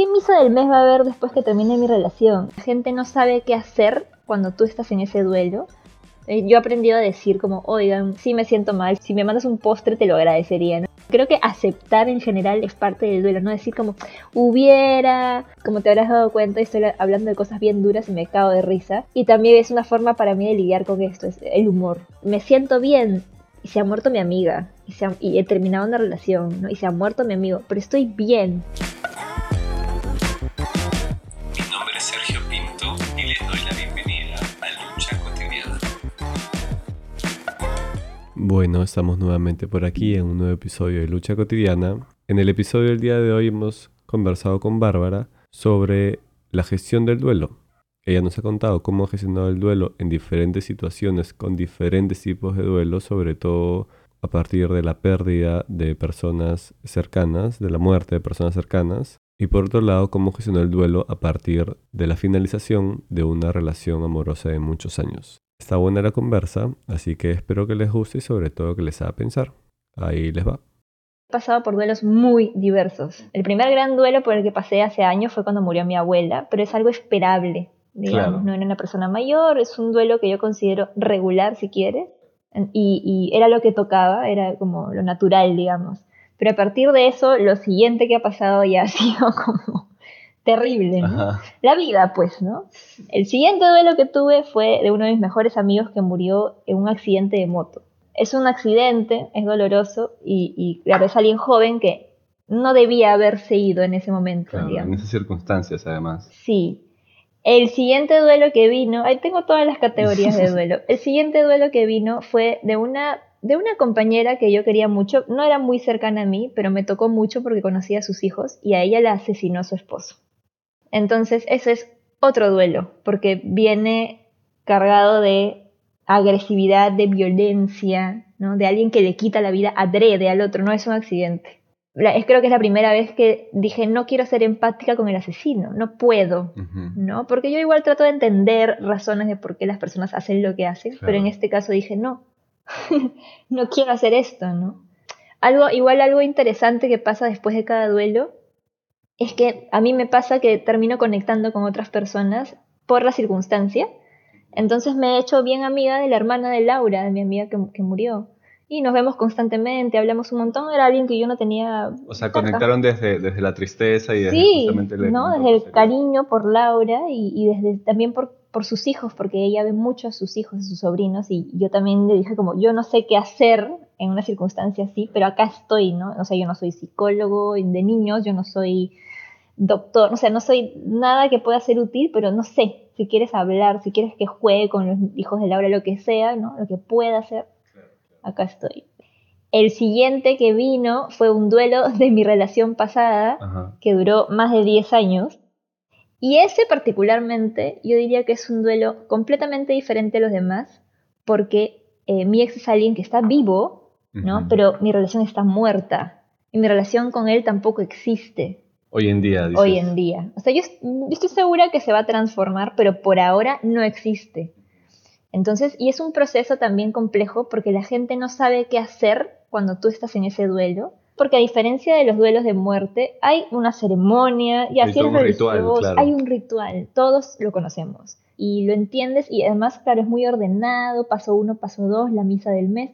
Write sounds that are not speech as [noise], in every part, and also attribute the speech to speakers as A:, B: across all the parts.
A: ¿qué misa del mes va a haber después que termine mi relación? La gente no sabe qué hacer cuando tú estás en ese duelo. Eh, Yo he aprendido a decir como, oigan, si me siento mal, si me mandas un postre te lo agradecería, ¿no? Creo que aceptar en general es parte del duelo, no decir como, hubiera, como te habrás dado cuenta, estoy hablando de cosas bien duras y me cago de risa. Y también es una forma para mí de lidiar con esto, es el humor. Me siento bien y se ha muerto mi amiga y, se ha- y he terminado una relación, ¿no? Y se ha muerto mi amigo, pero estoy bien.
B: Bueno, estamos nuevamente por aquí en un nuevo episodio de Lucha Cotidiana. En el episodio del día de hoy hemos conversado con Bárbara sobre la gestión del duelo. Ella nos ha contado cómo ha gestionado el duelo en diferentes situaciones con diferentes tipos de duelo, sobre todo a partir de la pérdida de personas cercanas, de la muerte de personas cercanas. Y por otro lado, cómo gestionó el duelo a partir de la finalización de una relación amorosa de muchos años. Está buena la conversa, así que espero que les guste y sobre todo que les haga pensar. Ahí les va.
A: He pasado por duelos muy diversos. El primer gran duelo por el que pasé hace años fue cuando murió mi abuela, pero es algo esperable, digamos,
B: Claro.
A: no era una persona mayor, es un duelo que yo considero regular si quieres, y, y era lo que tocaba, era como lo natural, digamos. Pero a partir de eso, lo siguiente que ha pasado ya [laughs] ha sido como terrible, ¿no? La vida, pues, ¿no? El siguiente duelo que tuve fue de uno de mis mejores amigos que murió en un accidente de moto. Es un accidente, es doloroso y, y claro, es alguien joven que no debía haberse ido en ese momento,
C: Claro, en esas circunstancias además.
A: Sí. El siguiente duelo que vino, ahí tengo todas las categorías de duelo. [laughs] El siguiente duelo que vino fue de una de una compañera que yo quería mucho, no era muy cercana a mí, pero me tocó mucho porque conocía a sus hijos y a ella la asesinó su esposo. Entonces, ese es otro duelo, porque viene cargado de agresividad, de violencia, ¿no? de alguien que le quita la vida adrede al otro, no es un accidente. La- es, creo que es la primera vez que dije, no quiero ser empática con el asesino, no puedo. ¿no? Porque yo igual trato de entender razones de por qué las personas hacen lo que hacen,
C: Claro.
A: pero en este caso dije, no, [laughs] no quiero hacer esto, ¿no? Algo, igual algo interesante que pasa después de cada duelo es que a mí me pasa que termino conectando con otras personas por la circunstancia. Entonces me he hecho bien amiga de la hermana de Laura, de mi amiga que, que murió. Y nos vemos constantemente, hablamos un montón. Era alguien que yo no tenía.
C: O sea, conectaron desde, desde la tristeza y desde
A: Sí,
C: justamente el
A: Desde el cariño por Laura y, y desde también por, por sus hijos, porque ella ve mucho a sus hijos, a sus sobrinos, y yo también le dije como, yo no sé qué hacer en una circunstancia así, pero acá estoy, ¿no? O sea, yo no soy psicólogo de niños, yo no soy doctor, o sea, no soy nada que pueda ser útil, pero no sé, si quieres hablar, si quieres que juegue con los hijos de Laura, lo que sea, ¿no? Lo que pueda hacer, acá estoy. El siguiente que vino fue un duelo [laughs] de mi relación pasada,
C: Ajá.
A: que duró más de 10 años. Y ese particularmente, yo diría que es un duelo completamente diferente a los demás, porque eh, mi ex es alguien que está vivo, ¿no? Pero mi relación está muerta. Y mi relación con él tampoco existe
C: Hoy en día, dices.
A: hoy en día. O sea, yo, yo estoy segura que se va a transformar, pero por ahora no existe. Entonces, y es un proceso también complejo porque la gente no sabe qué hacer cuando tú estás en ese duelo. Porque a diferencia de los duelos de muerte, hay una ceremonia, y así es
C: ritual, claro.
A: hay un ritual, todos lo conocemos. Y lo entiendes, y además, claro, es muy ordenado, paso uno, paso dos, la misa del mes.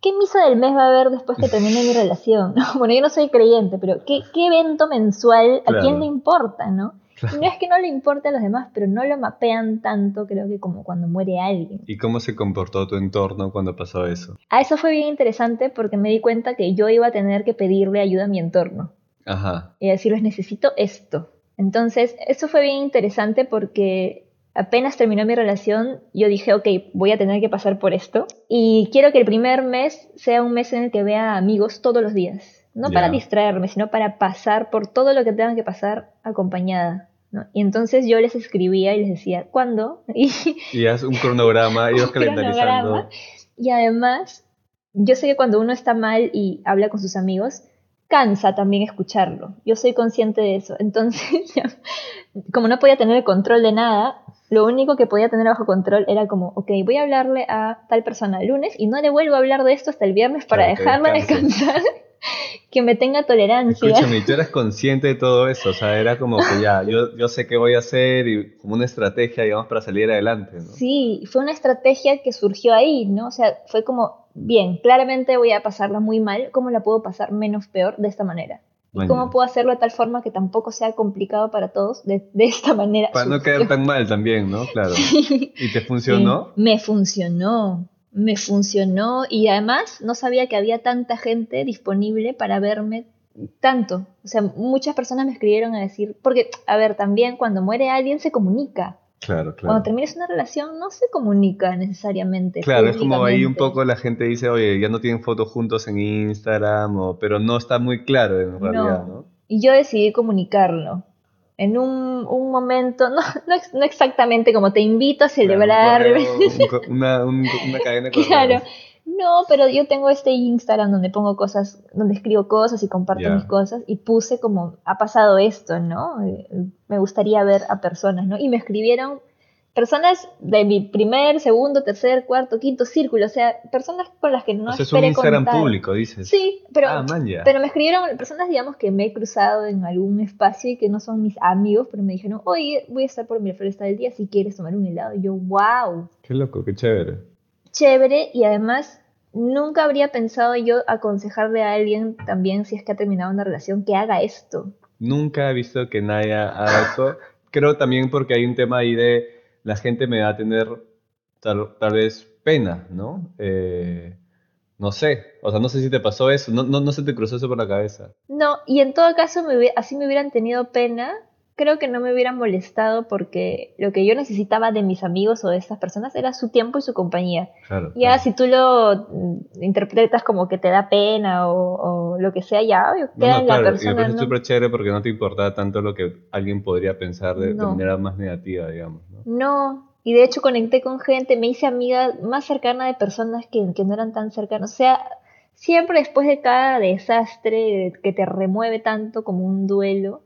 A: ¿Qué misa del mes va a haber después que termine mi [laughs] relación? [laughs] Bueno, yo no soy creyente, pero ¿qué, qué evento mensual a quién le importa, no?
C: Claro.
A: No es que no le importe a los demás, pero no lo mapean tanto, creo que como cuando muere alguien.
C: ¿Y cómo se comportó tu entorno cuando pasó eso?
A: A eso fue bien interesante porque me di cuenta que yo iba a tener que pedirle ayuda a mi entorno
C: Ajá.
A: y decirles necesito esto. Entonces, eso fue bien interesante porque apenas terminó mi relación, yo dije, ok, voy a tener que pasar por esto y quiero que el primer mes sea un mes en el que vea amigos todos los días. No para distraerme, sino para pasar por todo lo que tengan que pasar acompañada. ¿no? Y entonces yo les escribía y les decía, ¿cuándo? [laughs] Y,
C: Y haz un cronograma, [laughs]
A: Un
C: calendarizando.
A: y además, yo sé que cuando uno está mal y habla con sus amigos, cansa también escucharlo. Yo soy consciente de eso. [laughs] Entonces, como no podía tener el control de nada, lo único que podía tener bajo control era como, ok, voy a hablarle a tal persona el lunes y no le vuelvo a hablar de esto hasta el viernes para
C: Claro, descanse.
A: descansar [laughs] que me tenga tolerancia.
C: Escúchame, y tú eras consciente de todo eso, o sea, era como que ya, yo, yo sé qué voy a hacer y como una estrategia, digamos, para salir adelante, ¿no?
A: Sí, fue una estrategia que surgió ahí, ¿no? O sea, fue como, bien, claramente voy a pasarla muy mal, ¿cómo la puedo pasar menos peor de esta manera? ¿Y cómo puedo hacerlo de tal forma que tampoco sea complicado para todos de, de esta manera?
C: Para no quedar tan mal también, ¿no? Claro. [laughs] ¿Y te funcionó?
A: Me funcionó, me funcionó y además no sabía que había tanta gente disponible para verme tanto. O sea, muchas personas me escribieron a decir, porque, a ver, también cuando muere alguien se comunica.
C: Claro,
A: Cuando
C: claro.
A: terminas una relación no se comunica necesariamente.
C: Claro, es como ahí un poco la gente dice, oye, ya no tienen fotos juntos en Instagram, o, pero no está muy claro en realidad, ¿no?
A: Y yo decidí comunicarlo. En un, un momento, [laughs] no, no, no exactamente como te invito a celebrar.
C: Claro, un correo, un co- [laughs] una, un- una cadena de.
A: Claro. No, pero yo tengo este Instagram donde pongo cosas, donde escribo cosas y comparto mis cosas y puse como, ha pasado esto, ¿no? Eh, Me gustaría ver a personas, ¿no? Y me escribieron personas de mi primer, segundo, tercer, cuarto, quinto círculo, o sea, personas con las que no
C: O sea, es un Instagram
A: contar.
C: público, dices.
A: Sí, pero,
C: Ah, man,
A: pero me escribieron personas, digamos, que me he cruzado en algún espacio y que no son mis amigos, pero me dijeron, oye, voy a estar por Miraflores del día si quieres tomar un helado. Y yo, wow,
C: Qué loco, qué chévere.
A: Chévere y además nunca habría pensado yo aconsejarle a alguien también si es que ha terminado una relación que haga esto.
C: Nunca he visto que nadie haga eso. Creo también porque hay un tema ahí de la gente me va a tener tal, tal vez pena, ¿no? Eh, no sé, o sea, no sé si te pasó eso, no, no, no se te cruzó eso por la cabeza.
A: No, y en todo caso, me así me hubieran tenido pena, creo que no me hubieran molestado porque lo que yo necesitaba de mis amigos o de estas personas era su tiempo y su compañía.
C: Claro.
A: Ya
C: claro.
A: si tú lo mm, interpretas como que te da pena o, o lo que sea, ya
C: No,
A: queda
C: no,
A: en la
C: claro, y me
A: persona.
C: parece
A: ¿no?
C: súper chévere porque no te importaba tanto lo que alguien podría pensar de, de
A: No.
C: manera más negativa, digamos, ¿no?
A: No, y de hecho conecté con gente, me hice amiga más cercana de personas que, que no eran tan cercanas. O sea, siempre después de cada desastre que te remueve tanto como un duelo,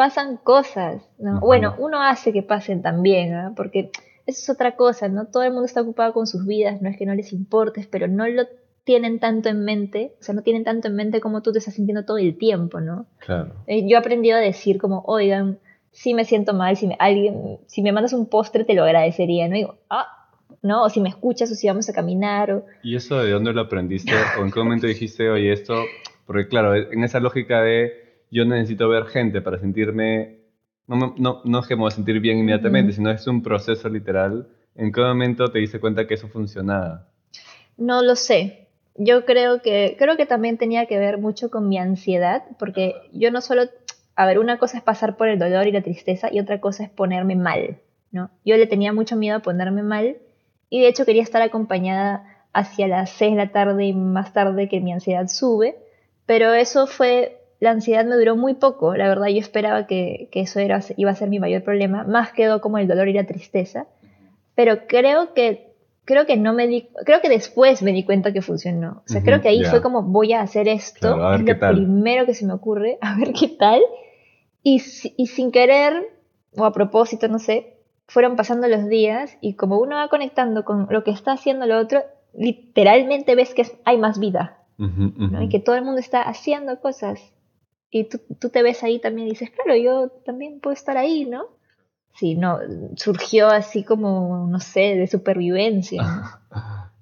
A: pasan cosas. Bueno, uno hace que pasen también, ¿ah? Porque eso es otra cosa, ¿no? Todo el mundo está ocupado con sus vidas, no es que no les importes, pero no lo tienen tanto en mente, o sea, no tienen tanto en mente como tú te estás sintiendo todo el tiempo, ¿no?
C: Claro.
A: Eh, Yo he aprendido a decir como, oigan, si me siento mal, si me, alguien, si me mandas un postre te lo agradecería, ¿no? digo, ah, ¿no? O si me escuchas o si vamos a caminar o...
C: ¿Y eso de dónde lo aprendiste? ¿O en qué momento dijiste, oye, esto? Porque claro, en esa lógica de yo necesito ver gente para sentirme, no, me- no, no es que me voy a sentir bien inmediatamente, sino es un proceso literal. ¿En qué momento te diste cuenta que eso funcionaba?
A: No lo sé. Yo creo que, creo que también tenía que ver mucho con mi ansiedad, porque yo no solo, a ver, una cosa es pasar por el dolor y la tristeza y otra cosa es ponerme mal, ¿no? Yo le tenía mucho miedo a ponerme mal y de hecho quería estar acompañada hacia las 6 de la tarde y más tarde que mi ansiedad sube, pero eso fue, la ansiedad me duró muy poco, la verdad yo esperaba que, que eso era, iba a ser mi mayor problema, más quedó como el dolor y la tristeza, pero creo que creo que no me di, creo que después me di cuenta que funcionó. O sea, creo que ahí
C: ya.
A: fue como voy a hacer esto,
C: Claro, a ver
A: es lo
C: tal.
A: primero que se me ocurre, [laughs] a ver qué tal. Y, si- y sin querer, o a propósito, no sé, fueron pasando los días y como uno va conectando con lo que está haciendo lo otro, literalmente ves que hay más vida. Y que todo el mundo está haciendo cosas. Y tú, tú te ves ahí también y dices, claro, yo también puedo estar ahí, ¿no? Sí, no, surgió así como, no sé, de supervivencia. [laughs]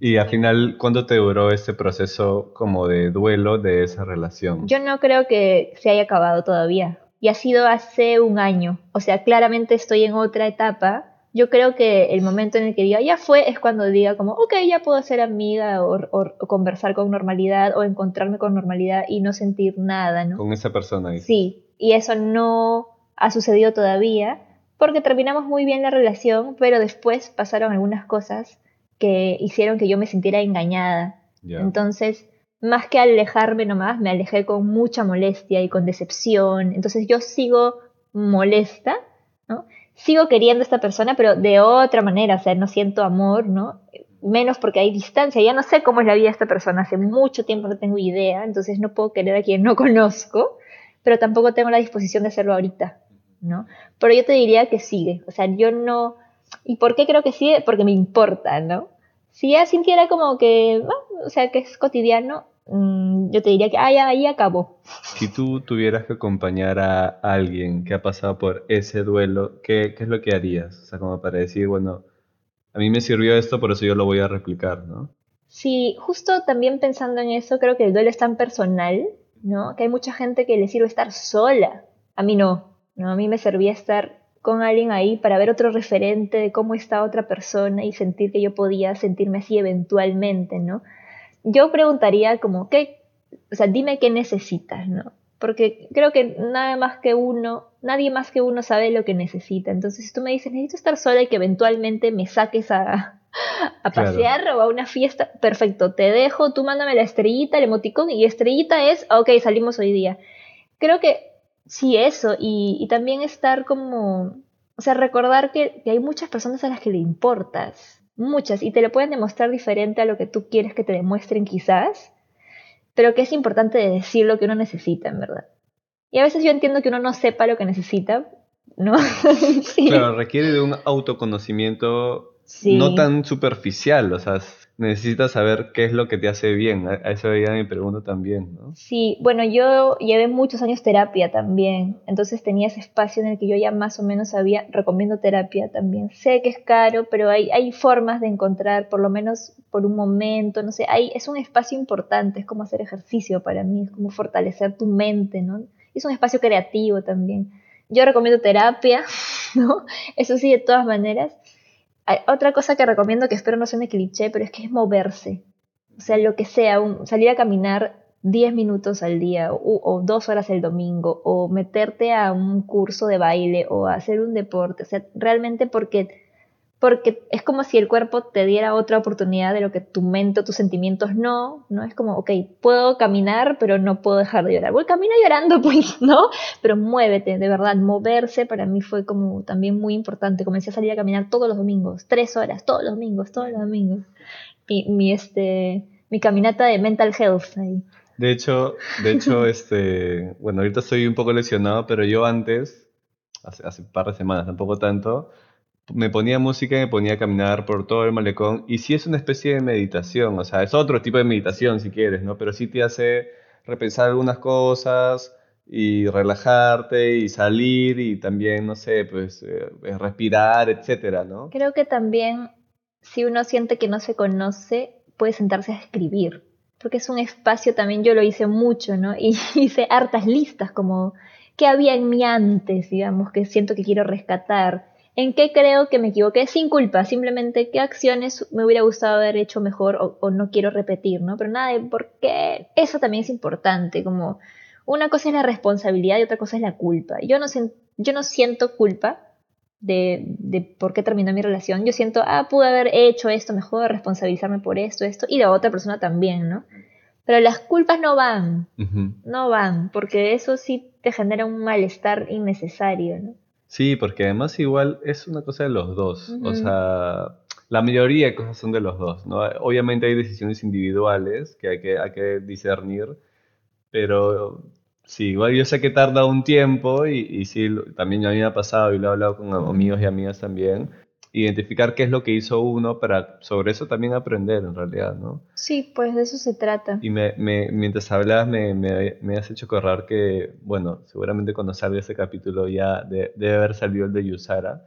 C: Y al final, ¿cuánto te duró ese proceso como de duelo de esa relación?
A: Yo no creo que se haya acabado todavía. Y ha sido hace un año. O sea, claramente estoy en otra etapa. Yo creo que el momento en el que diga ya fue es cuando diga como, ok, ya puedo ser amiga o, o- o conversar con normalidad o encontrarme con normalidad y no sentir nada, ¿no?
C: Con esa persona. dices.
A: Sí, y eso no ha sucedido todavía porque terminamos muy bien la relación, pero después pasaron algunas cosas que hicieron que yo me sintiera engañada. Entonces, más que alejarme nomás, me alejé con mucha molestia y con decepción. Entonces yo sigo molesta, ¿no? Sigo queriendo a esta persona, pero de otra manera, o sea, no siento amor, ¿no? Menos porque hay distancia, ya no sé cómo es la vida de esta persona, hace mucho tiempo no tengo idea, entonces no puedo querer a quien no conozco, pero tampoco tengo la disposición de hacerlo ahorita, ¿no? Pero yo te diría que sigue, o sea, yo no... ¿Y por qué creo que sigue? Porque me importa, ¿no? Si ya sintiera como que, ah, o sea, que es cotidiano, mm, yo te diría que ah, ya, ahí acabó. [laughs]
C: Si tú tuvieras que acompañar a alguien que ha pasado por ese duelo, ¿qué, qué es lo que harías? O sea, como para decir, bueno, a mí me sirvió esto, por eso yo lo voy a replicar, ¿no?
A: Sí, justo también pensando en eso, creo que el duelo es tan personal, ¿no? Que hay mucha gente que le sirve estar sola. A mí no, ¿no? A mí me servía estar con alguien ahí para ver otro referente de cómo está otra persona y sentir que yo podía sentirme así eventualmente, ¿no? Yo preguntaría como, ¿qué? O sea, dime qué necesitas, ¿no? Porque creo que nada más que uno, nadie más que uno sabe lo que necesita. Entonces, si tú me dices, necesito estar sola y que eventualmente me saques a, [laughs] a pasear o a una fiesta, perfecto, te dejo, tú mándame la estrellita, el emoticón, y estrellita es, ok, salimos hoy día. Creo que sí, eso, y, y también estar como, o sea, recordar que, que hay muchas personas a las que le importas, muchas, y te lo pueden demostrar diferente a lo que tú quieres que te demuestren quizás, pero que es importante decir lo que uno necesita, en verdad. Y a veces yo entiendo que uno no sepa lo que necesita, ¿no? [laughs]
C: sí. Claro, requiere de un autoconocimiento no tan superficial, o sea, necesitas saber qué es lo que te hace bien. A eso veía mi pregunta también, ¿no?
A: Sí, bueno, yo llevé muchos años terapia también, entonces tenía ese espacio en el que yo ya más o menos sabía, recomiendo terapia también. Sé que es caro, pero hay, hay formas de encontrar, por lo menos por un momento, no sé, hay, es un espacio importante, es como hacer ejercicio para mí, es como fortalecer tu mente, ¿no? Es un espacio creativo también. Yo recomiendo terapia, [laughs] ¿no? Eso sí, de todas maneras otra cosa que recomiendo, que espero no suene cliché, pero es que es moverse. O sea, lo que sea, salir a caminar 10 minutos al día o, dos horas el domingo o meterte a un curso de baile o hacer un deporte. O sea, realmente porque porque es como si el cuerpo te diera otra oportunidad de lo que tu mente o tus sentimientos no, ¿no? Es como, ok, puedo caminar, pero no puedo dejar de llorar. Voy camina llorando, [laughs] pues, ¿no? Pero muévete, de verdad, moverse para mí fue como también muy importante. Comencé a salir a caminar todos los domingos, tres horas, todos los domingos, todos los domingos. Y mi, este, mi caminata de mental health ahí.
C: De hecho, de hecho, [laughs] este, bueno, ahorita estoy un poco lesionado, pero yo antes, hace, hace un par de semanas, tampoco tanto, me ponía música y me ponía a caminar por todo el malecón. Y sí es una especie de meditación, o sea, es otro tipo de meditación si quieres, ¿no? Pero sí te hace repensar algunas cosas y relajarte y salir y también, no sé, pues eh, respirar, etcétera, ¿no?
A: Creo que también si uno siente que no se conoce, puede sentarse a escribir. Porque es un espacio también, yo lo hice mucho, ¿no? [laughs] Y hice hartas listas como qué había en mí antes, digamos, que siento que quiero rescatar en qué creo que me equivoqué sin culpa, simplemente qué acciones me hubiera gustado haber hecho mejor o, no quiero repetir, ¿no? Pero nada de por qué, eso también es importante, como una cosa es la responsabilidad y otra cosa es la culpa. Yo no, yo no siento culpa de, de, por qué terminó mi relación, yo siento, ah, pude haber hecho esto mejor, responsabilizarme por esto, esto, y la otra persona también, ¿no? Pero las culpas no van, no van, porque eso sí te genera un malestar innecesario, ¿no?
C: Sí, porque además igual es una cosa de los dos. O sea, la mayoría de cosas son de los dos, ¿no? Obviamente hay decisiones individuales que hay que, hay que discernir, pero sí, igual yo sé que tarda un tiempo y, y sí, también a mí me ha pasado y lo he hablado con amigos y amigas también, identificar qué es lo que hizo uno para sobre eso también aprender en realidad, ¿no?
A: Sí, pues de eso se trata.
C: Y me, me, mientras hablabas me, me, has hecho correr que, bueno, seguramente cuando salga ese capítulo ya debe haber salido el de Yusara.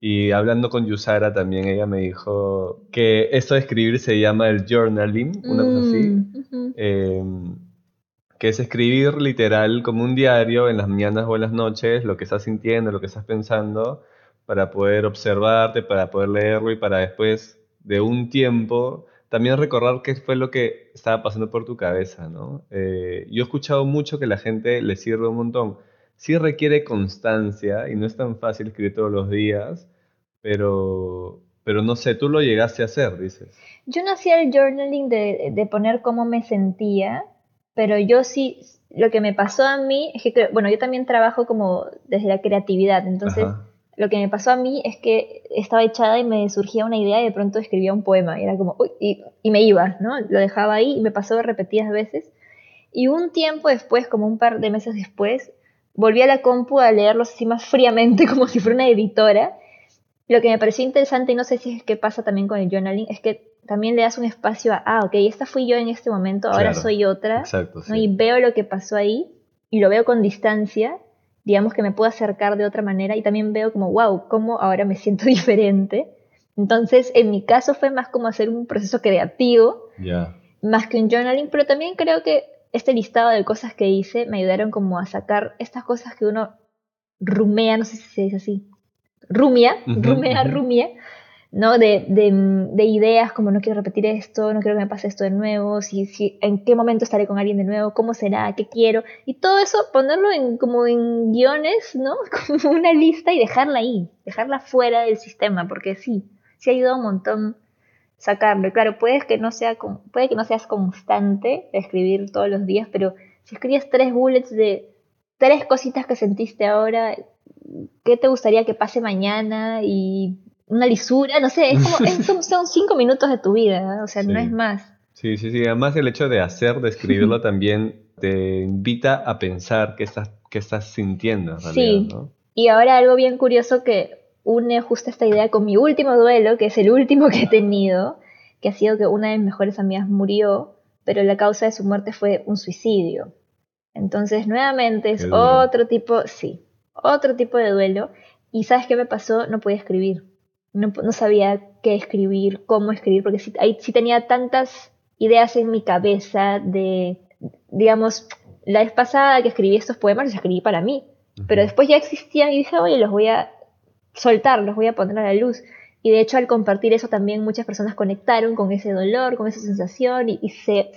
C: Y hablando con Yusara también ella me dijo que esto de escribir se llama el journaling, una cosa así. Mm, em, que es escribir literal como un diario en las mañanas o en las noches, lo que estás sintiendo, lo que estás pensando, para poder observarte, para poder leerlo y para después de un tiempo también recordar qué fue lo que estaba pasando por tu cabeza, ¿no? Eh, yo he escuchado mucho que la gente le sirve un montón. Sí requiere constancia y no es tan fácil escribir todos los días, pero, pero no sé, tú lo llegaste a hacer, dices.
A: Yo no hacía el journaling de, de poner cómo me sentía, pero yo sí, lo que me pasó a mí es que, bueno, yo también trabajo como desde la creatividad, entonces... Lo que me pasó a mí es que estaba echada y me surgía una idea y de pronto escribía un poema. Y era como, uy, y, me iba, ¿no? Lo dejaba ahí y me pasó repetidas veces. Y un tiempo después, como un par de meses después, volví a la compu a leerlo así más fríamente, [laughs] como si fuera una editora. Lo que me pareció interesante, y no sé si es que pasa también con el journaling, es que también le das un espacio a, ah, ok, esta fui yo en este momento, ahora
C: Claro,
A: soy otra,
C: Exacto,
A: ¿no?
C: sí.
A: y veo lo que pasó ahí, y lo veo con distancia, digamos que me puedo acercar de otra manera, y también veo como, wow, cómo ahora me siento [laughs] diferente. Entonces, en mi caso fue más como hacer un proceso creativo, más que un journaling, pero también creo que este listado de cosas que hice me ayudaron como a sacar estas cosas que uno rumea, no sé si se dice así, rumia,
C: Ujú,
A: rumea, rumia, ¿no? De, de, de ideas como no quiero repetir esto, no quiero que me pase esto de nuevo, si, si, en qué momento estaré con alguien de nuevo, cómo será, qué quiero, y todo eso ponerlo en, como en guiones, ¿no? [laughs] Como una lista y dejarla ahí, dejarla fuera del sistema, porque sí, sí ha ayudado un montón sacarlo. Claro, puedes que no sea puede que no seas constante de escribir todos los días, pero si escribes tres bullets de tres cositas que sentiste ahora, ¿qué te gustaría que pase mañana? Y una lisura, no sé, es como, es- [laughs] son, son cinco minutos de tu vida, o sea, no es más.
C: Sí, sí, sí. Además el hecho de hacer, de escribirlo [laughs] también te invita a pensar qué estás, qué estás sintiendo en realidad,
A: Sí.
C: ¿no?
A: Y ahora algo bien curioso que une justo esta idea con mi último duelo, que es el último que he tenido, que ha sido que una de mis mejores amigas murió, pero la causa de su muerte fue un suicidio. Entonces, nuevamente es otro tipo, sí, otro tipo de duelo. Y ¿sabes qué me pasó? No podía escribir. No, no sabía qué escribir, cómo escribir, porque sí, ahí sí tenía tantas ideas en mi cabeza de, digamos, la vez pasada que escribí estos poemas los escribí para mí, pero después ya existían y dije, oye, los voy a soltar, los voy a poner a la luz. Y de hecho al compartir eso también muchas personas conectaron con ese dolor, con esa sensación y, y se,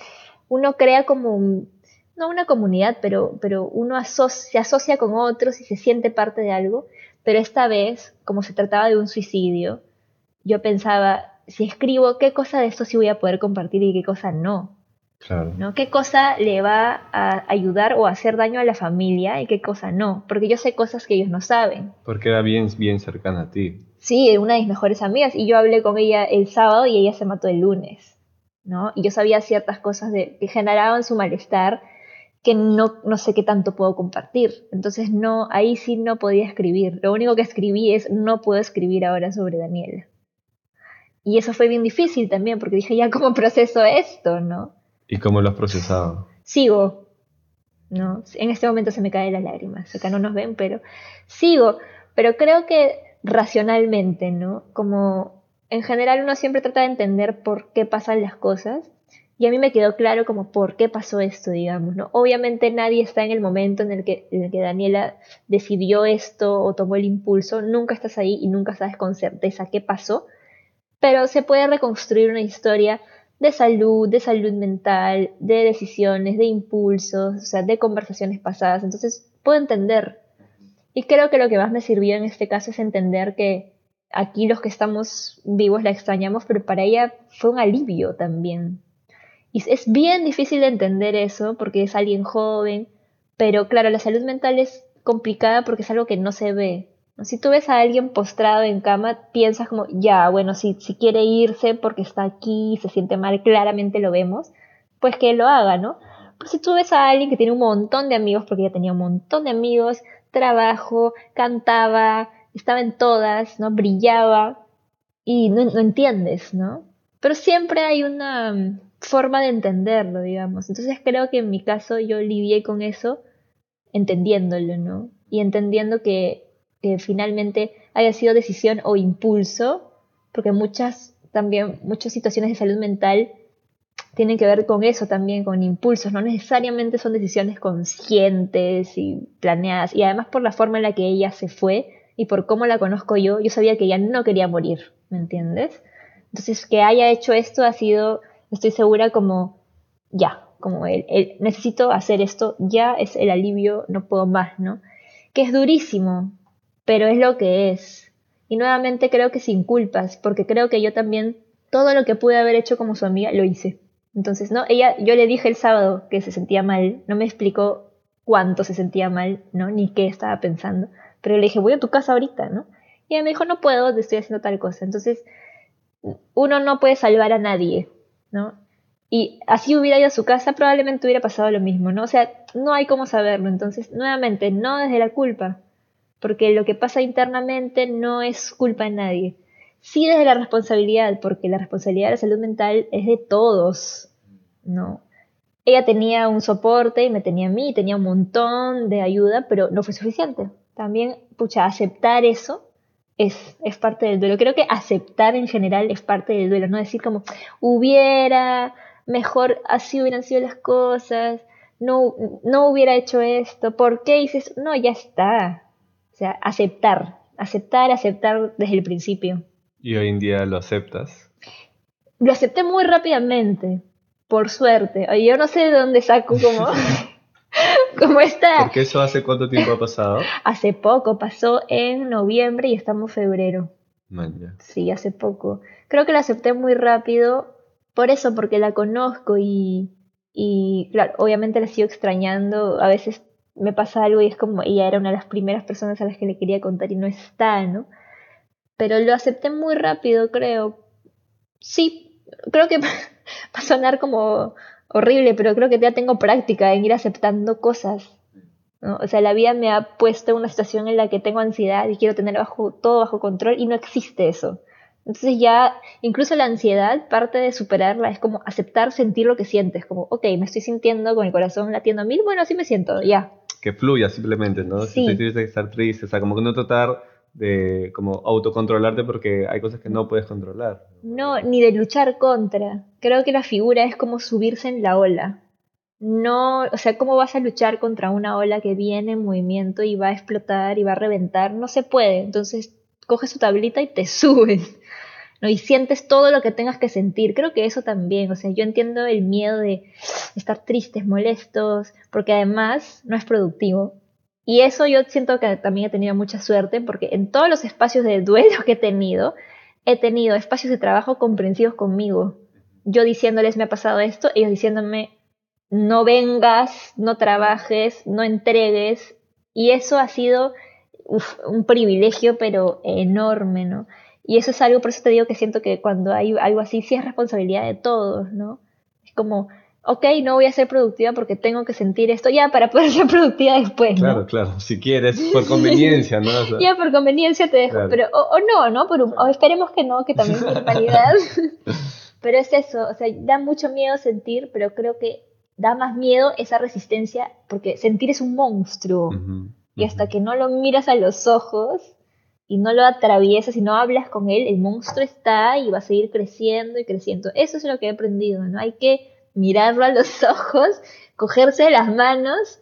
A: uno crea como, un- no una comunidad, pero, pero uno aso- se asocia con otros y se siente parte de algo. Pero esta vez, como se trataba de un suicidio, yo pensaba, si escribo, ¿qué cosa de esto sí voy a poder compartir y qué cosa no?
C: Claro.
A: ¿no? ¿Qué cosa le va a ayudar o hacer daño a la familia y qué cosa no? Porque yo sé cosas que ellos no saben.
C: Porque era bien, bien cercana a ti.
A: Sí, una de mis mejores amigas y yo hablé con ella el sábado y ella se mató el lunes, ¿no? Y yo sabía ciertas cosas de, que generaban su malestar que no, no sé qué tanto puedo compartir. Entonces no, ahí sí no podía escribir. Lo único que escribí es no puedo escribir ahora sobre Daniela. Y eso fue bien difícil también porque dije ya cómo proceso esto, ¿no?
C: ¿Y cómo lo has procesado?
A: sigo, ¿no? En este momento se me caen las lágrimas, acá no nos ven, pero sigo, pero creo que racionalmente, ¿no? Como en general uno siempre trata de entender por qué pasan las cosas y a mí me quedó claro como por qué pasó esto, digamos, ¿no? Obviamente nadie está en el momento en que, en el que Daniela decidió esto o tomó el impulso, nunca estás ahí y nunca sabes con certeza qué pasó, pero se puede reconstruir una historia de salud, de salud mental, de decisiones, de impulsos, o sea, de conversaciones pasadas. Entonces, puedo entender. Y creo que lo que más me sirvió en este caso es entender que aquí los que estamos vivos la extrañamos, pero para ella fue un alivio también. Y es bien difícil de entender eso porque es alguien joven, pero claro, la salud mental es complicada porque es algo que no se ve. Si tú ves a alguien postrado en cama, piensas como, ya, bueno, si, si quiere irse porque está aquí, se siente mal, claramente lo vemos, pues que lo haga, ¿no? Pero si tú ves a alguien que tiene un montón de amigos, porque ella tenía un montón de amigos, trabajo, cantaba, estaba en todas, ¿no? Brillaba, y no, no entiendes, ¿no? Pero siempre hay una forma de entenderlo, digamos. Entonces creo que en mi caso yo lidié con eso entendiéndolo, ¿no? Y entendiendo que, que finalmente haya sido decisión o impulso, porque muchas también, muchas situaciones de salud mental tienen que ver con eso también, con impulsos, no necesariamente son decisiones conscientes y planeadas, y además por la forma en la que ella se fue y por cómo la conozco yo, yo sabía que ella no quería morir, ¿me entiendes? Entonces que haya hecho esto ha sido, estoy segura como, ya, como el, el necesito hacer esto, ya es el alivio, no puedo más, ¿no? Que es durísimo, pero es lo que es. Y nuevamente creo que sin culpas, porque creo que yo también todo lo que pude haber hecho como su amiga lo hice. Entonces, ¿no? Ella, yo le dije el sábado que se sentía mal, no me explicó cuánto se sentía mal, ¿no? Ni qué estaba pensando. Pero le dije, voy a tu casa ahorita, ¿no? Y ella me dijo, no puedo, te estoy haciendo tal cosa. Entonces, uno no puede salvar a nadie, Y así hubiera ido a su casa, probablemente hubiera pasado lo mismo, ¿no? O sea, no hay cómo saberlo. Entonces, nuevamente, no desde la culpa, porque lo que pasa internamente no es culpa de nadie. Sí desde la responsabilidad, porque la responsabilidad de la salud mental es de todos, ¿no? Ella tenía un soporte y me tenía a mí, tenía un montón de ayuda, pero no fue suficiente. También, pucha, aceptar eso es, es parte del duelo. Creo que aceptar en general es parte del duelo, no decir como hubiera, mejor así hubieran sido las cosas, no, no hubiera hecho esto, ¿por qué dices? No, ya está. O sea, aceptar, aceptar, aceptar desde el principio.
C: ¿Y hoy en día lo aceptas?
A: Lo acepté muy rápidamente, por suerte. Yo no sé de dónde saco como, [laughs] [laughs] como está.
C: ¿Porque eso hace cuánto tiempo ha pasado?
A: Hace poco, pasó en noviembre y estamos febrero. Sí, hace poco. Creo que lo acepté muy rápido, por eso, porque la conozco y, y claro, obviamente la sigo extrañando. A veces me pasa algo y es como ella era una de las primeras personas a las que le quería contar y no está, ¿no? Pero lo acepté muy rápido, creo. Sí, creo que [laughs] va a sonar como horrible, pero creo que ya tengo práctica en ir aceptando cosas. ¿no? O sea, la vida me ha puesto en una situación en la que tengo ansiedad y quiero tener bajo, todo bajo control y no existe eso. Entonces ya, incluso la ansiedad, parte de superarla es como aceptar sentir lo que sientes, como, ok, me estoy sintiendo con el corazón latiendo a mil, bueno, así me siento, ya.
C: Que fluya simplemente, ¿no?
A: Sí.
C: Si estoy triste, estar triste, o sea, como que no tratar de como autocontrolarte porque hay cosas que no puedes controlar.
A: No, ni de luchar contra. Creo que la figura es como subirse en la ola. No, o sea, ¿cómo vas a luchar contra una ola que viene en movimiento y va a explotar y va a reventar? No se puede. Entonces, coges tu tablita y te [laughs] subes. ¿no? Y sientes todo lo que tengas que sentir. Creo que eso también, o sea, yo entiendo el miedo de estar tristes, molestos, porque además no es productivo. Y eso yo siento que también he tenido mucha suerte, porque en todos los espacios de duelo que he tenido, he tenido espacios de trabajo comprensivos conmigo. Yo diciéndoles me ha pasado esto, ellos diciéndome no vengas, no trabajes, no entregues. Y eso ha sido un privilegio, pero enorme, ¿no? Y eso es algo, por eso te digo que siento que cuando hay algo así, sí es responsabilidad de todos, ¿no? Es como, ok, no voy a ser productiva porque tengo que sentir esto ya para poder [laughs] ser productiva después, ¿no?
C: Claro, claro, si quieres, por [laughs] conveniencia, ¿no? O sea,
A: Ya por conveniencia te dejo,
C: Claro.
A: pero o, o no, ¿no? Por un- o esperemos que no, que también es [laughs] normalidad. pero es eso, o sea, da mucho miedo sentir, pero creo que da más miedo esa resistencia porque sentir es un monstruo. Y hasta que no lo miras a los ojos y no lo atraviesas y no hablas con él, el monstruo está y va a seguir creciendo y creciendo. Eso es lo que he aprendido, ¿no? Hay que mirarlo a los [laughs] ojos, cogerse las manos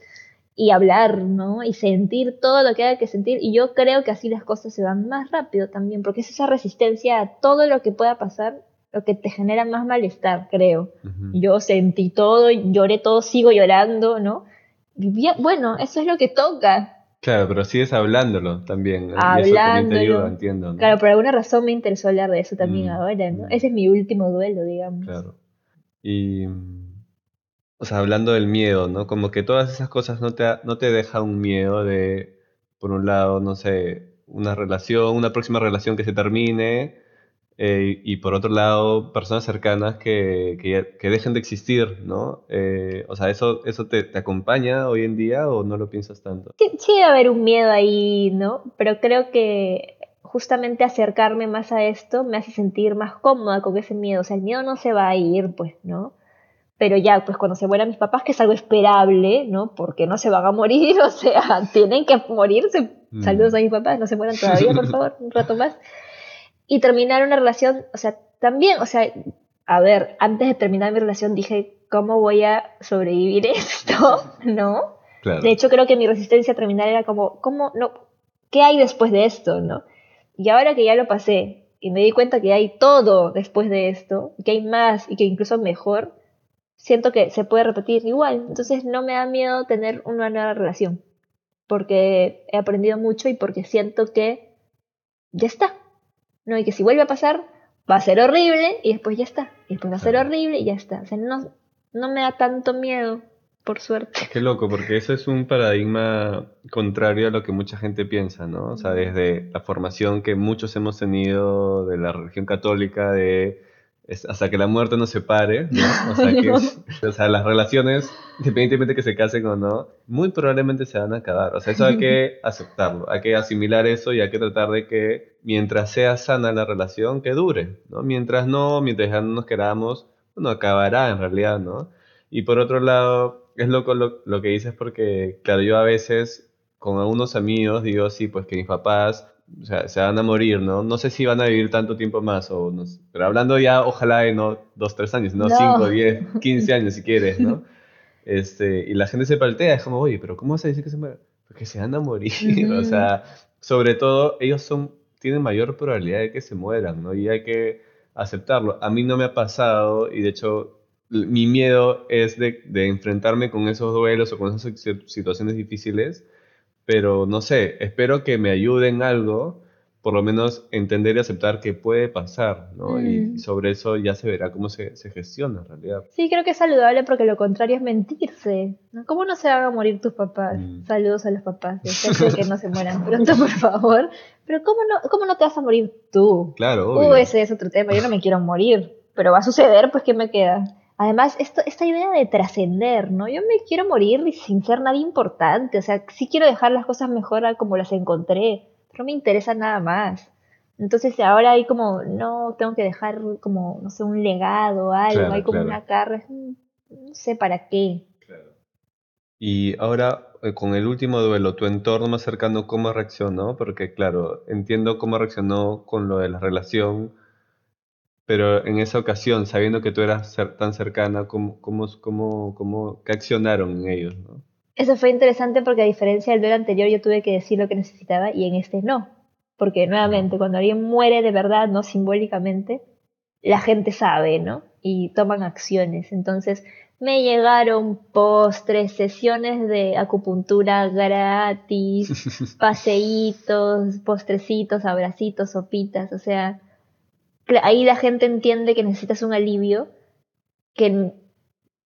A: y hablar, ¿no? Y sentir todo lo que haya que sentir. Y yo creo que así las cosas se van más rápido también, porque es esa resistencia a todo lo que pueda pasar lo que te genera más malestar, creo. Yo sentí todo, lloré todo, sigo llorando, ¿no? Vivía, bueno, eso es lo que toca.
C: Claro, pero sigues hablándolo también. ¿no? Y eso también te
A: Hablándolo.
C: ayuda, entiendo. ¿no?
A: Claro, por alguna razón me interesó hablar de eso también
C: Mm,
A: ahora, ¿no?
C: mm.
A: Ese es mi último duelo, digamos.
C: Claro. Y, o sea, hablando del miedo, ¿no? Como que todas esas cosas no te, no te deja un miedo de, por un lado, no sé, una relación, una próxima relación que se termine, eh, y por otro lado, personas cercanas que, que dejen de existir, ¿no? Eh, o sea, ¿eso, eso te, te acompaña hoy en día o no lo piensas tanto?
A: Sí, sí debe haber un miedo ahí, ¿no? Pero creo que justamente acercarme más a esto me hace sentir más cómoda con ese miedo. O sea, el miedo no se va a ir, pues, ¿no? Pero ya, pues cuando se mueran mis papás, que es algo esperable, ¿no? Porque no se van a morir, [laughs] o sea, tienen que morirse.
C: Mm.
A: Saludos a mis papás, no se mueran todavía, por [laughs] favor, un rato más. Y terminar una relación, o sea, también, o sea, a ver, antes de terminar mi relación dije, ¿cómo voy a sobrevivir [laughs] esto? ¿No?
C: Claro.
A: De hecho, creo que mi resistencia a terminar era como, ¿cómo no? ¿Qué hay después de esto, no? Y ahora que ya lo pasé y me di cuenta que hay todo después de esto, que hay más y que incluso mejor, siento que se puede repetir igual. Entonces no me da miedo tener una nueva relación, porque he aprendido mucho y porque siento que ya está, ¿no? Y que si vuelve a pasar, va a ser horrible y después ya está. Y después va a ser horrible y ya está. O sea, no, no me da tanto miedo, por suerte.
C: Qué loco, porque eso es un paradigma contrario a lo que mucha gente piensa, ¿no? O sea, desde la formación que muchos hemos tenido de la religión católica, de es hasta que la muerte nos separe, ¿no? O sea, que, [laughs] o sea, las relaciones, independientemente que se casen o no, muy probablemente se van a acabar. O sea, eso hay que [laughs] aceptarlo, hay que asimilar eso y hay que tratar de que mientras sea sana la relación, que dure, ¿no? Mientras no, mientras ya no nos queramos, bueno, acabará en realidad, ¿no? Y por otro lado, es loco lo, lo que dices porque, claro, yo a veces con algunos amigos digo, sí, pues que mis papás o sea, se van a morir, ¿no? No sé si van a vivir tanto tiempo más, o no sé. pero hablando ya, ojalá de no dos, tres años, no,
A: No.
C: cinco, diez, [laughs] quince años si quieres, ¿no? [laughs] Este, y la gente se paltea, es como, oye, pero ¿cómo vas a decir que se mueren? Porque se van a morir, [laughs] o
A: Ujú.
C: sea, sobre todo ellos son, tienen mayor probabilidad de que se mueran, ¿no? Y hay que aceptarlo. A mí no me ha pasado, y de hecho, mi miedo es de, de enfrentarme con esos duelos o con esas si- situaciones difíciles pero no sé, espero que me ayuden algo, por lo menos entender y aceptar que puede pasar, ¿no?
A: Mm.
C: Y sobre eso ya se verá cómo se, se gestiona en realidad.
A: Sí, creo que es saludable porque lo contrario es mentirse. ¿no? ¿Cómo no se van a morir tus papás?
C: Mm.
A: Saludos a los papás. Espero que no se mueran pronto, por favor. Pero ¿cómo no, cómo no te vas a morir tú?
C: Claro,
A: Uh,
C: obvio.
A: ese es otro tema. Yo no me quiero morir, pero va a suceder, pues ¿qué me queda? Además, esto, esta idea de trascender, ¿no? Yo me quiero morir y sin ser nadie importante. O sea, sí quiero dejar las cosas mejor a como las encontré, pero no me interesa nada más. Entonces ahora hay como, no, tengo que dejar como, no sé, un legado, algo,
C: Claro,
A: hay como
C: claro.
A: una carga, no sé para qué.
C: Y ahora, eh, con el último duelo, tu entorno más cercano, ¿cómo reaccionó? Porque, claro, entiendo cómo reaccionó con lo de la relación, pero en esa ocasión, sabiendo que tú eras tan cercana, ¿cómo, cómo, cómo, cómo, qué accionaron en ellos, ¿no?
A: Eso fue interesante porque a diferencia del duelo anterior yo tuve que decir lo que necesitaba y en este no. Porque nuevamente, cuando alguien muere de verdad, no simbólicamente, la gente sabe, ¿no? Y toman acciones. Entonces, me llegaron postres, sesiones de acupuntura gratis, [laughs] paseitos, postrecitos, abracitos, sopitas. O sea, ahí la gente entiende que necesitas un alivio que,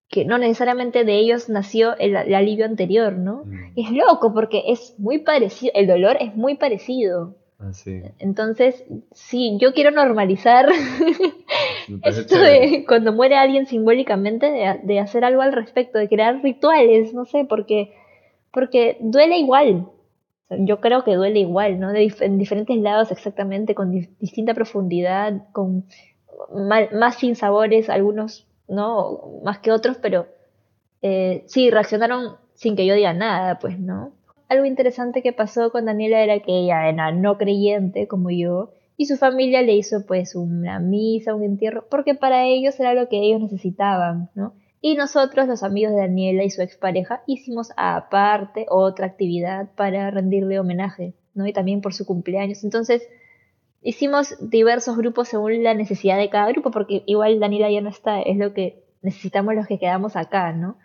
A: que no necesariamente de ellos nació el, el alivio anterior, ¿no?
C: Mm,
A: Es loco porque es muy parecido, el dolor es muy parecido.
C: Así,
A: Entonces, sí, yo quiero normalizar [laughs] esto
C: chévere.
A: de cuando muere alguien simbólicamente, de, de hacer algo al respecto, de crear rituales, no sé, porque, porque duele igual. Yo creo que duele igual, ¿no? De en diferentes lados exactamente, con di- distinta profundidad, con más sin sabores, algunos, ¿no? Más que otros, pero eh, sí, reaccionaron sin que yo diga nada, pues, ¿no? Algo interesante que pasó con Daniela era que ella era no creyente como yo y su familia le hizo pues una misa, un entierro, porque para ellos era lo que ellos necesitaban, ¿no? Y nosotros, los amigos de Daniela y su expareja, hicimos aparte otra actividad para rendirle homenaje, ¿no? Y también por su cumpleaños. Entonces, hicimos diversos grupos según la necesidad de cada grupo, porque igual Daniela ya no está, es lo que necesitamos los que quedamos acá, ¿no?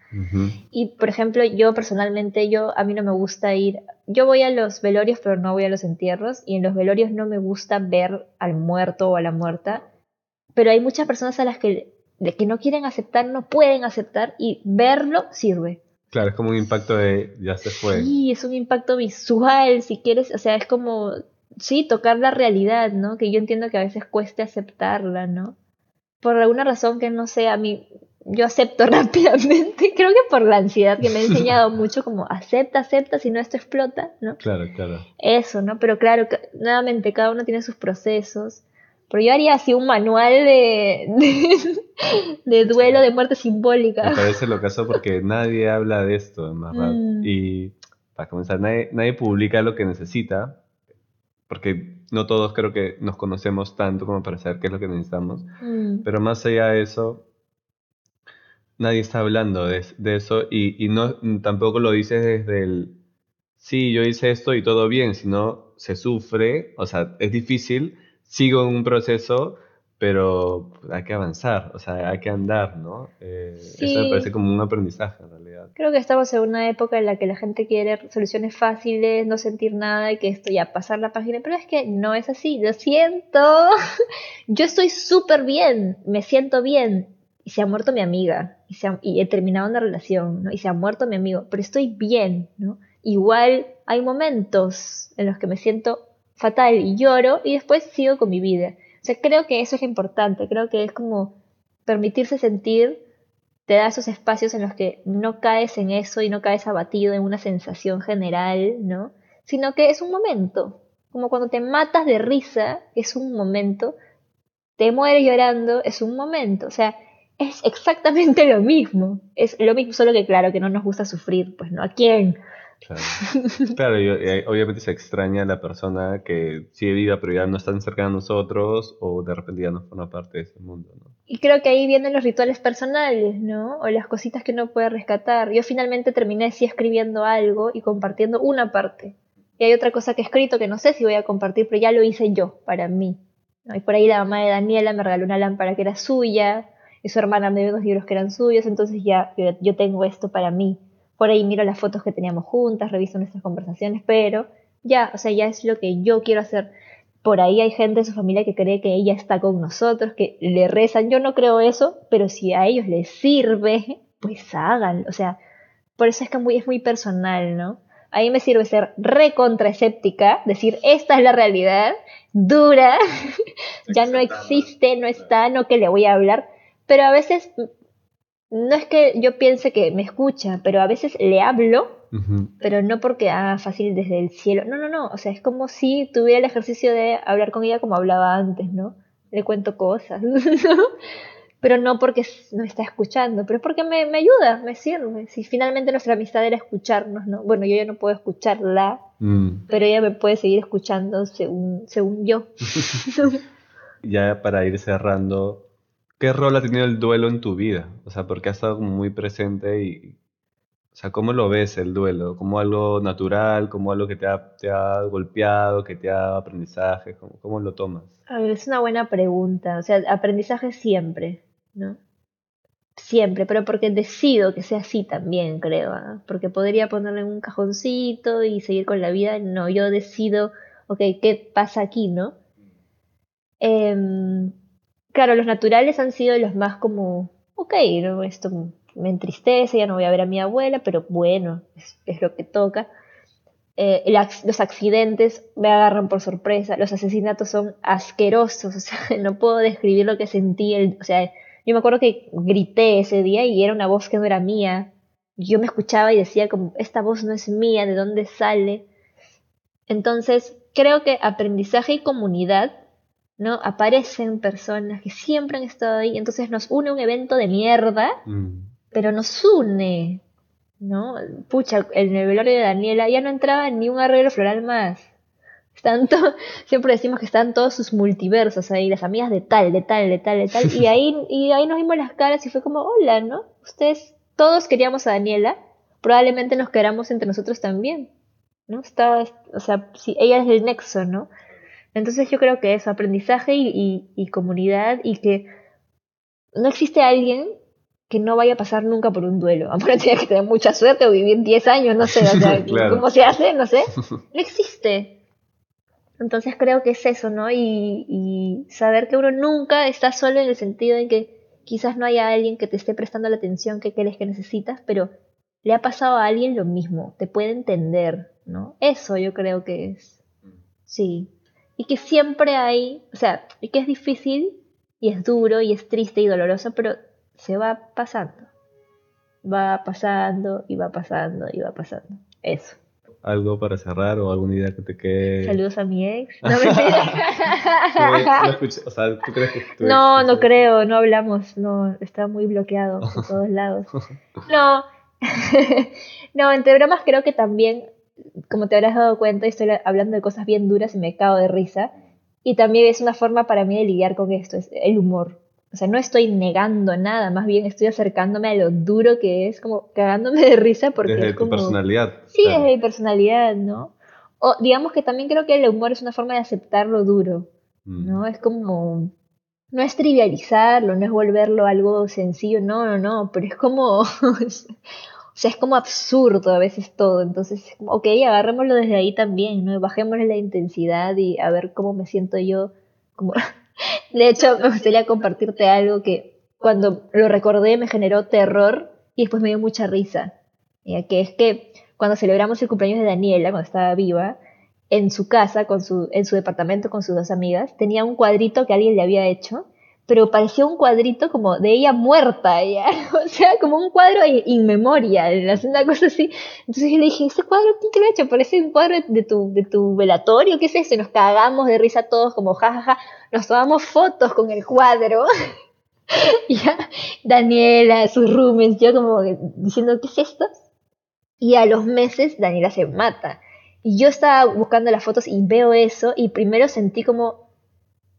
A: Y por ejemplo, yo personalmente, yo a mí no me gusta ir, yo voy a los velorios, pero no voy a los entierros, y en los velorios no me gusta ver al muerto o a la muerta, pero hay muchas personas a las que, de que no quieren aceptar, no pueden aceptar, y verlo sirve.
C: Claro, es como un impacto de ya se fue.
A: Sí, es un impacto visual, si quieres, o sea, es como, sí, tocar la realidad, ¿no? Que yo entiendo que a veces cueste aceptarla, ¿no? Por alguna razón que no sé, a mí, yo acepto [laughs] rápidamente, creo que por la ansiedad que me ha [laughs] enseñado mucho, como acepta, acepta, si no esto explota, ¿no?
C: Claro, claro.
A: Eso, ¿no? Pero claro, nuevamente, cada uno tiene sus procesos. Pero yo haría así un manual de, de, de duelo de muerte
C: Me
A: simbólica.
C: parece lo caso porque nadie habla de esto, en verdad.
A: Mm.
C: Y para comenzar, nadie, nadie publica lo que necesita, porque no todos creo que nos conocemos tanto como para saber qué es lo que necesitamos.
A: Mm.
C: Pero más allá de eso, nadie está hablando de, de eso y, y no, tampoco lo dices desde el, sí, yo hice esto y todo bien, sino se sufre, o sea, es difícil, sigo en un proceso, pero hay que avanzar, o sea, hay que andar, ¿no? Eh, Eso me
A: Sí.
C: parece como un aprendizaje en realidad.
A: Creo que estamos en una época en la que la gente quiere soluciones fáciles, no sentir nada y que esto ya pasar la página, pero es que no es así, lo siento. [laughs] Yo estoy súper bien, me siento bien y se ha muerto mi amiga y, se ha- y he terminado una relación, ¿no? Y se ha muerto mi amigo, pero estoy bien, ¿no? Igual hay momentos en los que me siento fatal y lloro y después sigo con mi vida. O sea, creo que eso es importante, creo que es como permitirse sentir te da esos espacios en los que no caes en eso y no caes abatido en una sensación general, ¿no? Sino que es un momento, como cuando te matas de risa, es un momento, te mueres llorando, es un momento, o sea, es exactamente [laughs] lo mismo, es lo mismo, solo que claro, que no nos gusta sufrir, pues no, ¿a quién?
C: Claro, y, obviamente se extraña a la persona que sigue viva, pero ya no está cerca de nosotros, o de repente ya no forma parte de ese mundo.
A: Y creo que ahí vienen los rituales personales, ¿no? O las cositas que uno puede rescatar. Yo finalmente terminé sí escribiendo algo y compartiendo una parte. Y hay otra cosa que he escrito que no sé si voy a compartir, pero ya lo hice yo, para mí. Y por ahí la mamá de Daniela me regaló una lámpara que era suya, y su hermana me dio dos libros que eran suyos, entonces ya yo tengo esto para mí por ahí miro las fotos que teníamos juntas, reviso nuestras conversaciones, pero ya, o sea, ya es lo que yo quiero hacer. Por ahí hay gente de su familia que cree que ella está con nosotros, que le rezan. Yo no creo eso, pero si a ellos les sirve, pues hagan. O sea, por eso es que muy, es muy personal, ¿no? A mí me sirve ser recontraescéptica, decir, esta es la realidad, dura, [laughs] ya no existe, no está, no que le voy a hablar, pero a veces no es que yo piense que me escucha, pero a veces le hablo, pero no porque, ah, fácil desde el cielo. No, no, no. O sea, es como si tuviera el ejercicio de hablar con ella como hablaba antes, ¿no? Le cuento cosas, [laughs] pero no porque no está escuchando, pero es porque me, me, ayuda, me sirve. Si finalmente nuestra amistad era escucharnos, ¿no? Bueno, yo ya no puedo escucharla, mm. pero ella me puede seguir escuchando según, según yo. [laughs]
C: ya para ir cerrando, ¿Qué rol ha tenido el duelo en tu vida? O sea, porque ha estado muy presente y, o sea, ¿cómo lo ves el duelo? ¿Como algo natural? ¿Como algo que te ha, te ha golpeado, que te ha dado aprendizaje? ¿Cómo, ¿Cómo, lo tomas?
A: A ver, es una buena pregunta. O sea, aprendizaje siempre, ¿no? Siempre, pero porque decido que sea así también, creo. ¿ah? Porque podría ponerle en un cajoncito y seguir con la vida. No, yo decido, ok, ¿qué pasa aquí, no? Eh, claro, los naturales han sido los más como, ok, ¿no? esto me entristece, ya no voy a ver a mi abuela, pero bueno, es, lo que toca. Eh, los accidentes me agarran por sorpresa, los asesinatos son asquerosos, [laughs] o sea, no puedo describir lo que sentí, el, o sea, yo me acuerdo que grité ese día y era una voz que no era mía, yo me escuchaba y decía como, esta voz no es mía, ¿de dónde sale? Entonces, creo que aprendizaje y comunidad ¿no? Aparecen personas que siempre han estado ahí, entonces nos une un evento de mierda, mm. pero nos une, ¿no? Pucha, en el velorio de Daniela ya no entraba ni un arreglo floral más. Están [laughs] siempre decimos que están todos sus multiversos ahí, las amigas de tal, de tal, de tal, de tal, y ahí, [laughs] y ahí nos vimos las caras y fue como, hola, ¿no? Ustedes, todos queríamos a Daniela, probablemente nos queramos entre nosotros también, ¿no? Estaba, o sea, si ella es el nexo, ¿no? Entonces yo creo que es aprendizaje y, comunidad y que no existe alguien que no vaya a pasar nunca por un duelo. [laughs] A menos que tener mucha suerte o vivir 10 años, no sé, [laughs] cómo se hace, no sé. [laughs] No existe. Entonces creo que es eso, ¿no? Y, y, saber que uno nunca está solo en el sentido de que quizás no haya alguien que te esté prestando la atención que crees que necesitas, pero le ha pasado a alguien lo mismo, te puede entender, ¿no? Eso yo creo que es. Sí y que siempre hay, o sea, y que es difícil y es duro y es triste y doloroso, pero se va pasando. Va pasando y va pasando y va pasando. Eso.
C: ¿Algo para cerrar o alguna idea que te quede?
A: Saludos a mi ex. [laughs] No, no, no, no creo, no hablamos, no, está muy bloqueado por [laughs] todos lados. No, [laughs] no, entre bromas creo que también como te habrás dado cuenta, estoy hablando de cosas bien duras y me cago de risa. Y también es una forma para mí de lidiar con esto, es el humor. O sea, no estoy negando nada, más bien estoy acercándome a lo duro que es, como cagándome de risa porque
C: desde
A: es como...
C: tu personalidad.
A: Sí, desde mi personalidad, ¿no? O digamos que también creo que el humor es una forma de aceptar lo duro, mm. ¿no? Es como... No es trivializarlo, no es volverlo algo sencillo, no, no, no, pero es como... [laughs] O sea, es como absurdo a veces todo. Entonces, ok, agarrémoslo desde ahí también, ¿no? Bajémosle la intensidad y a ver cómo me siento yo. Como... [laughs] de hecho, me gustaría compartirte algo que cuando lo recordé me generó terror y después me dio mucha risa. Que es que cuando celebramos el cumpleaños de Daniela, cuando estaba viva, en su casa, con su, en su departamento con sus dos amigas, tenía un cuadrito que alguien le había hecho, pero parecía un cuadrito como de ella muerta, ella, [laughs] o sea, como un cuadro in memoria, una cosa así. Entonces yo le dije, ¿ese cuadro quién te lo ha hecho? Parece un cuadro de tu, de tu velatorio, ¿qué es eso? Y nos cagamos de risa todos, como jajaja, nos tomamos fotos con el cuadro. [laughs] ya, Daniela, sus roomies, yo como diciendo, ¿qué es esto? Y a los meses Daniela se mata. Y yo estaba buscando las fotos y veo eso y primero sentí como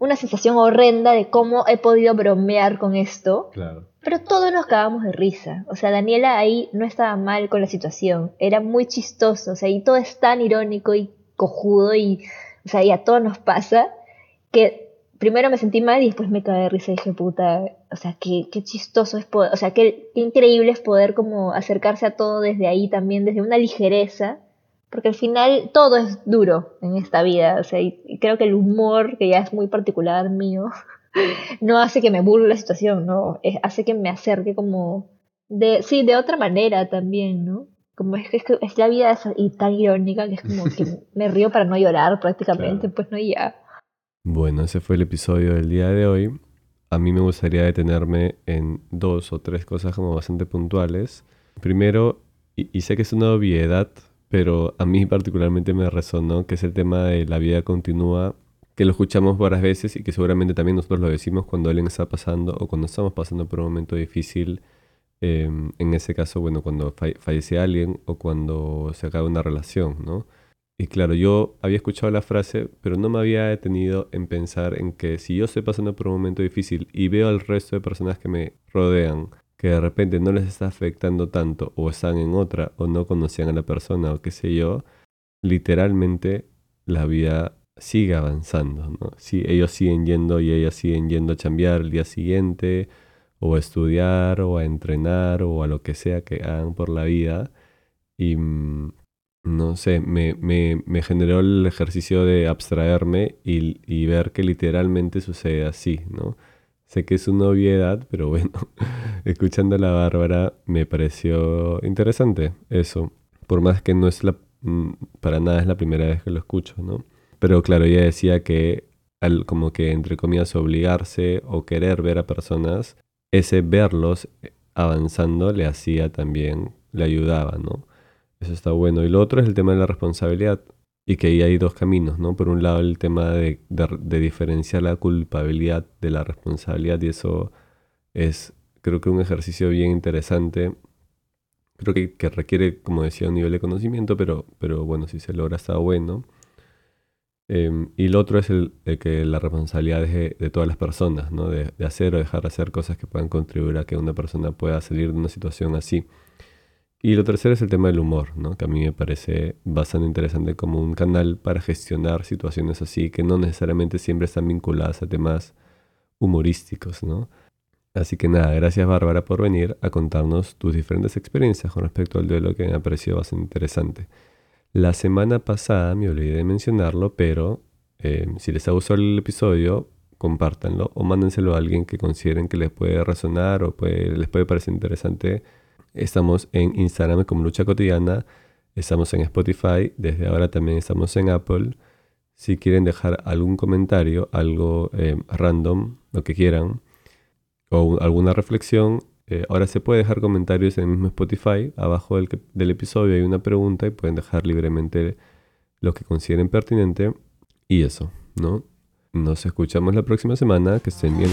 A: una sensación horrenda de cómo he podido bromear con esto.
C: Claro.
A: Pero todos nos cagamos de risa. O sea, Daniela ahí no estaba mal con la situación. Era muy chistoso. O sea, y todo es tan irónico y cojudo y, o sea, y a todos nos pasa que primero me sentí mal y después me cagué de risa y dije, puta, o sea, qué, qué chistoso es poder, o sea, qué, qué increíble es poder como acercarse a todo desde ahí también, desde una ligereza porque al final todo es duro en esta vida, o sea, y creo que el humor, que ya es muy particular mío, [laughs] no hace que me burle la situación, ¿no? hace que me acerque como de, sí, de otra manera también, ¿no? Como es que es, la vida y tan irónica que es como que [laughs] me río para no llorar prácticamente, pues no ya.
B: Bueno, ese fue el episodio del día de hoy. A mí me gustaría detenerme en dos o tres cosas como bastante puntuales. Primero, y sé que es una obviedad, pero a mí particularmente me resonó, que es el tema de la vida continúa, que lo escuchamos varias veces y que seguramente también nosotros lo decimos cuando alguien está pasando o cuando estamos pasando por un momento difícil, em, en ese caso, bueno, cuando fallece alguien o cuando se acaba una relación, ¿no? Y claro, yo había escuchado la frase, pero no me había detenido en pensar en que si yo estoy pasando por un momento difícil y veo al resto de personas que me rodean que de repente no les está afectando tanto o están en otra o no conocían a la persona o qué sé yo, literalmente la vida sigue avanzando, ¿no? Si ellos siguen yendo y ellas siguen yendo a chambear el día siguiente o a estudiar o a entrenar o a lo que sea que hagan por la vida y mm, no sé, me, me, me, generó el ejercicio de abstraerme y, y ver que literalmente sucede así, ¿no? Sé que es una obviedad, pero bueno, [laughs] escuchando a la Bárbara me pareció interesante eso. Por más que no es la, mm, para nada es la primera vez que lo escucho, ¿no? Pero claro, ella decía que como que entre comillas obligarse o querer ver a personas, ese verlos avanzando le hacía también, le ayudaba, ¿no? Eso está bueno. Y lo otro es el tema de la responsabilidad y que ahí hay dos caminos, ¿no? Por un lado el tema de, diferenciar la culpabilidad de la responsabilidad y eso es creo que un ejercicio bien interesante. Creo que, que requiere, como decía, un nivel de conocimiento, pero, pero bueno, si se logra está bueno. Em, y lo otro es el, de que la responsabilidad es de, todas las personas, ¿no? De, de, hacer o dejar de hacer cosas que puedan contribuir a que una persona pueda salir de una situación así. Y lo tercero es el tema del humor, ¿no? que a mí me parece bastante interesante como un canal para gestionar situaciones así que no necesariamente siempre están vinculadas a temas humorísticos. ¿no? Así que nada, gracias Bárbara por venir a contarnos tus diferentes experiencias con respecto al duelo que me ha parecido bastante interesante. La semana pasada me olvidé de mencionarlo, pero eh, si les ha gustado el episodio, compártanlo o mándenselo a alguien que consideren que les puede resonar o les puede parecer interesante Estamos en Instagram como Lucha Cotidiana. Estamos en Spotify. Desde ahora también estamos en Apple. Si quieren dejar algún comentario, algo eh, random, lo que quieran, o alguna reflexión, eh, ahora se puede dejar comentarios en el mismo Spotify. Abajo del, del episodio hay una pregunta y pueden dejar libremente lo que consideren pertinente. Y eso, ¿no? Nos escuchamos la próxima semana. Que estén bien.